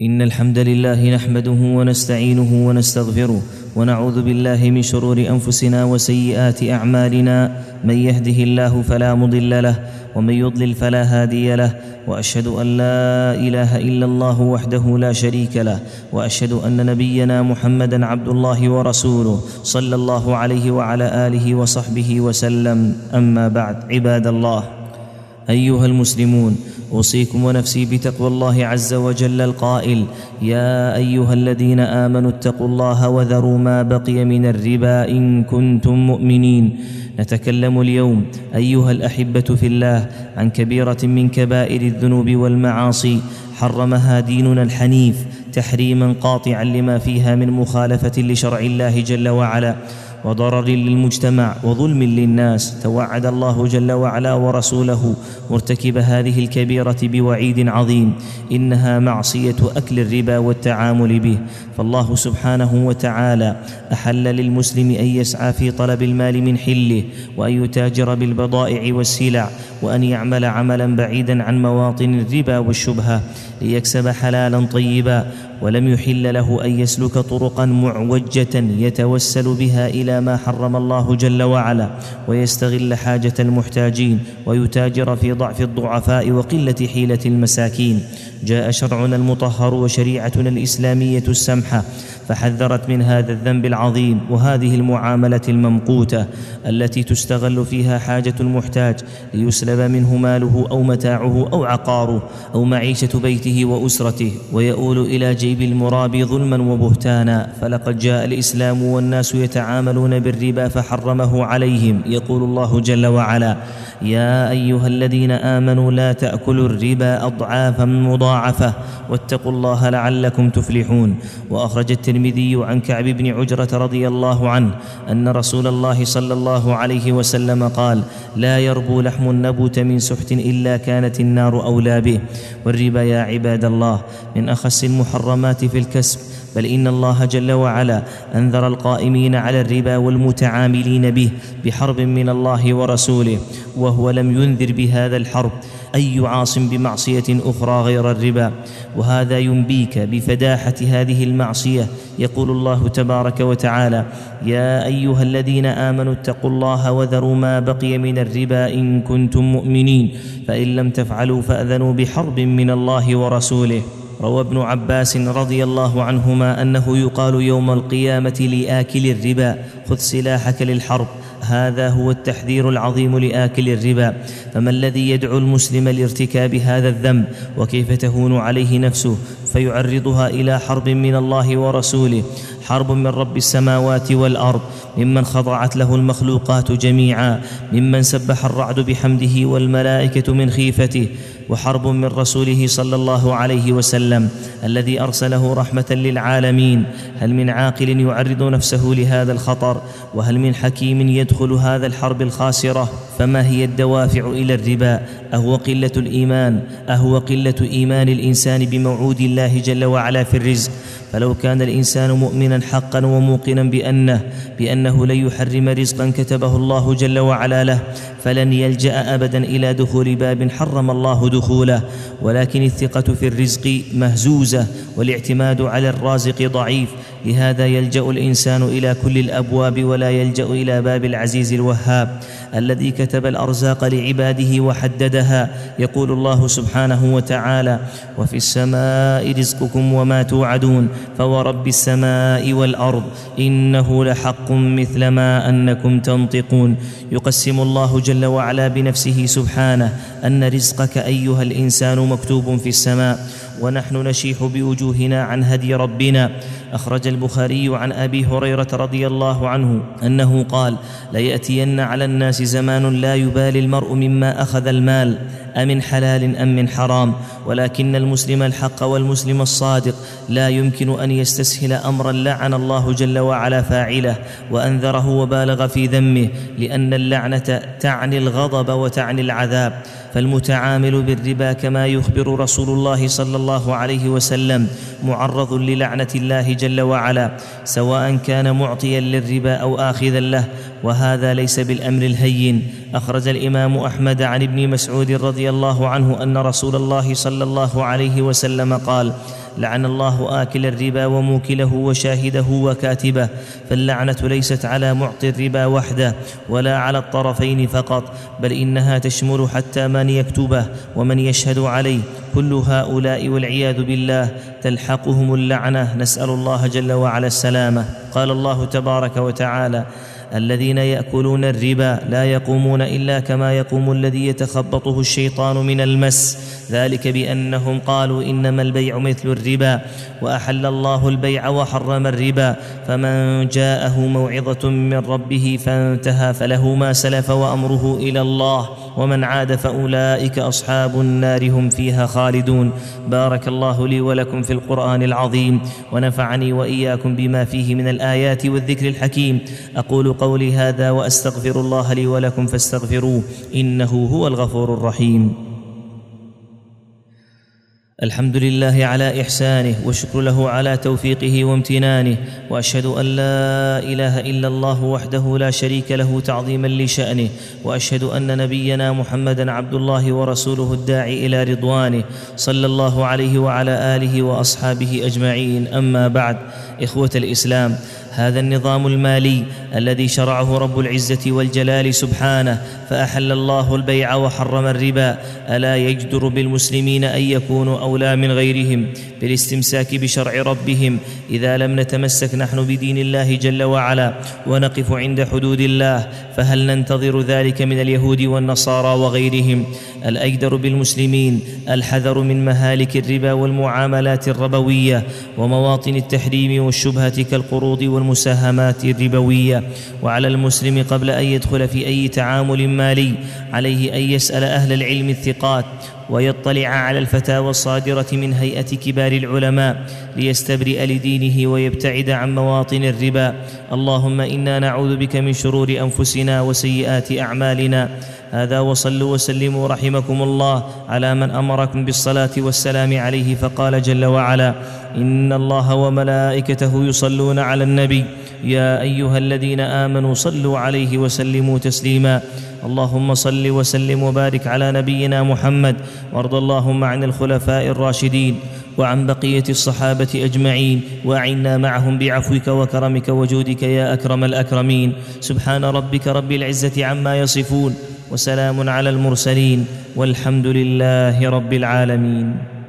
إن الحمد لله نحمده ونستعينه ونستغفره ونعوذ بالله من شرور أنفسنا وسيئات أعمالنا. من يهده الله فلا مضل له ومن يضلل فلا هادي له وأشهد أن لا إله إلا الله وحده لا شريك له وأشهد أن نبينا محمدا عبد الله ورسوله صلى الله عليه وعلى آله وصحبه وسلم. أما بعد عباد الله أيها المسلمون أوصيكم ونفسي بتقوى الله عز وجل القائل يا أيها الذين آمنوا اتقوا الله وذروا ما بقي من الربا إن كنتم مؤمنين. نتكلم اليوم أيها الأحبة في الله عن كبيرة من كبائر الذنوب والمعاصي. حرمها ديننا الحنيف تحريما قاطعا لما فيها من مخالفة لشرع الله جل وعلا. وضرر للمجتمع وظلم للناس. توعد الله جل وعلا ورسوله. مرتكب هذه الكبيرة بوعيد عظيم. إنها معصية أكل الربا والتعامل به. فالله سبحانه وتعالى أحل للمسلم أن يسعى في طلب المال من حله وأن يتاجر بالبضائع والسلع وأن يعمل عملا بعيدا عن مواطن الربا والشبهة ليكسب حلالا طيبا ولم يحل له أن يسلك طرقا معوجة يتوسل بها إلى ما حرم الله جل وعلا ويستغل حاجة المحتاجين ويتاجر في ضعف الضعفاء وقلة حيلة المساكين. جاء شرعنا المطهر وشريعتنا الإسلامية السمحة فحذرت من هذا الذنب العظيم وهذه المعاملة الممقوتة التي تستغل فيها حاجة المحتاج ليسلب منه ماله أو متاعه أو عقاره أو معيشة بيته وأسرته ويؤول إلى جيب المرابي ظلما وبهتانا فلقد جاء الإسلام والناس يتعاملون بالربا فحرمه عليهم. يقول الله جل وعلا يا أيها الذين آمنوا لا تأكلوا الربا أضعافا مضاعفة واتقوا الله لعلكم تفلحون. وأخرج الترمذي عن كعب بن عجرة رضي الله عنه أن رسول الله صلى الله عليه وسلم قال لا يربو لحم النبوت من سحت إلا كانت النار أولى به. والربا يا عباد الله من أخس المحرمات في الكسب بل إن الله جل وعلا أنذر القائمين على الربا والمتعاملين به بحرب من الله ورسوله وهو لم ينذر بهذا الحرب أي عاص بمعصية أخرى غير الربا. وهذا ينبيك بفداحة هذه المعصية. يقول الله تبارك وتعالى يا أيها الذين آمنوا اتقوا الله وذروا ما بقي من الربا إن كنتم مؤمنين فإن لم تفعلوا فأذنوا بحرب من الله ورسوله. روى ابن عباس رضي الله عنهما أنه يقال يوم القيامة لآكل الربا خذ سلاحك للحرب هذا هو التحذير العظيم لآكل الربا. فما الذي يدعو المسلم لارتكاب هذا الذنب؟ وكيف تهون عليه نفسه؟ فيعرضها إلى حرب من الله ورسوله. حرب من رب السماوات والأرض ممن خضعت له المخلوقات جميعا ممن سبح الرعد بحمده والملائكة من خيفته وحرب من رسوله صلى الله عليه وسلم الذي أرسله رحمة للعالمين. هل من عاقل يعرض نفسه لهذا الخطر؟ وهل من حكيم يدخل هذا الحرب الخاسرة؟ فما هي الدوافع إلى الربا؟ أهو قلة الإيمان أهو قلة إيمان الإنسان بموعود الله جل وعلا في الرزق. فلو كان الإنسان مؤمنا حقا وموقنا بأنه بأنه لن يحرم رزقا كتبه الله جل وعلا له فلن يلجأ أبدا إلى دخول باب حرم الله دخوله. ولكن الثقة في الرزق مهزوزة والاعتماد على الرازق ضعيف. لهذا يلجأ الإنسان إلى كل الأبواب ولا يلجأ إلى باب العزيز الوهاب. الذي كتب الأرزاق لعباده وحددها. يقول الله سبحانه وتعالى وفي السماء رزقكم وما توعدون فورب السماء والأرض إنه لحق مثل ما أنكم تنطقون. يقسم الله جل وعلا بنفسه سبحانه أن رزقك أيها الإنسان مكتوب في السماء ونحن نشيح بوجوهنا عن هدي ربنا. أخرج البخاري عن أبي هريرة رضي الله عنه أنه قال ليأتين على الناس زمان لا يبالي المرء مما أخذ المال امن حلال أم من حرام ولكن المسلم الحق والمسلم الصادق. لا يمكن أن يستسهل أمرا لعن الله جل وعلا فاعله وأنذره وبالغ في ذمه لأن اللعنة تعني الغضب وتعني العذاب. فالمتعامل بالربا كما يخبر رسول الله صلى الله عليه وسلم معرض للعنة الله جل وعلا سواء كان معطيا للربا أو آخذا له وهذا ليس بالأمر الهين. أخرج الإمام أحمد عن ابن مسعود رضي الله عنه أن رسول الله صلى الله عليه وسلم قال لعن الله آكل الربا وموكله وشاهده وكاتبه فاللعنة ليست على معطي الربا وحده ولا على الطرفين فقط بل إنها تشمل حتى من يكتبه ومن يشهد عليه. كل هؤلاء والعياذ بالله تلحقهم اللعنة نسأل الله جل وعلا السلامة. قال الله تبارك وتعالى الذين يأكلون الربا لا يقومون إلا كما يقوم الذي يتخبطه الشيطان من المس. ذلك بأنهم قالوا إنما البيع مثل الربا وأحل الله البيع وحرم الربا فمن جاءه موعظة من ربه فانتهى فله ما سلف وأمره إلى الله ومن عاد فأولئك أصحاب النار هم فيها خالدون بارك الله لي ولكم في القرآن العظيم ونفعني وإياكم بما فيه من الآيات والذكر الحكيم أقول قولي هذا وأستغفر الله لي ولكم فاستغفروه إنه هو الغفور الرحيم الحمد لله على إحسانه والشكر له على توفيقه وامتنانه وأشهد أن لا إله إلا الله وحده لا شريك له تعظيما لشأنه وأشهد أن نبينا محمدا عبد الله ورسوله الداعي إلى رضوانه صلى الله عليه وعلى آله وأصحابه أجمعين أما بعد إخوة الإسلام هذا النظام المالي الذي شرعه رب العزة والجلال سبحانه فأحل الله البيع وحرم الربا. ألا يجدر بالمسلمين أن يكونوا أولى من غيرهم بالاستمساك بشرع ربهم؟ إذا لم نتمسك نحن بدين الله جل وعلا ونقف عند حدود الله فهل ننتظر ذلك من اليهود والنصارى وغيرهم؟ الأجدر بالمسلمين الحذر من مهالك الربا والمعاملات الربوية ومواطن التحريم والشبهة كالقروض والمساهمات الربوية وعلى المسلم قبل أن يدخل في أي تعامل مالي عليه أن يسأل أهل العلم الثقات ويطلع على الفتاوى الصادرة من هيئة كبار العلماء ليستبرئ لدينه ويبتعد عن مواطن الربا. اللهم إنا نعوذ بك من شرور أنفسنا وسيئات أعمالنا. هذا وصلوا وسلموا رحمكم الله على من أمركم بالصلاة والسلام عليه فقال جل وعلا إن الله وملائكته يصلون على النبي. يا أيها الذين آمنوا صلوا عليه وسلموا تسليما. اللهم صل وسلم وبارك على نبينا محمد. وارض اللهم عن الخلفاء الراشدين. وعن بقية الصحابة أجمعين وأعنا معهم بعفوك وكرمك وجودك يا أكرم الأكرمين. سبحان ربك رب العزة عما يصفون وسلام على المرسلين والحمد لله رب العالمين.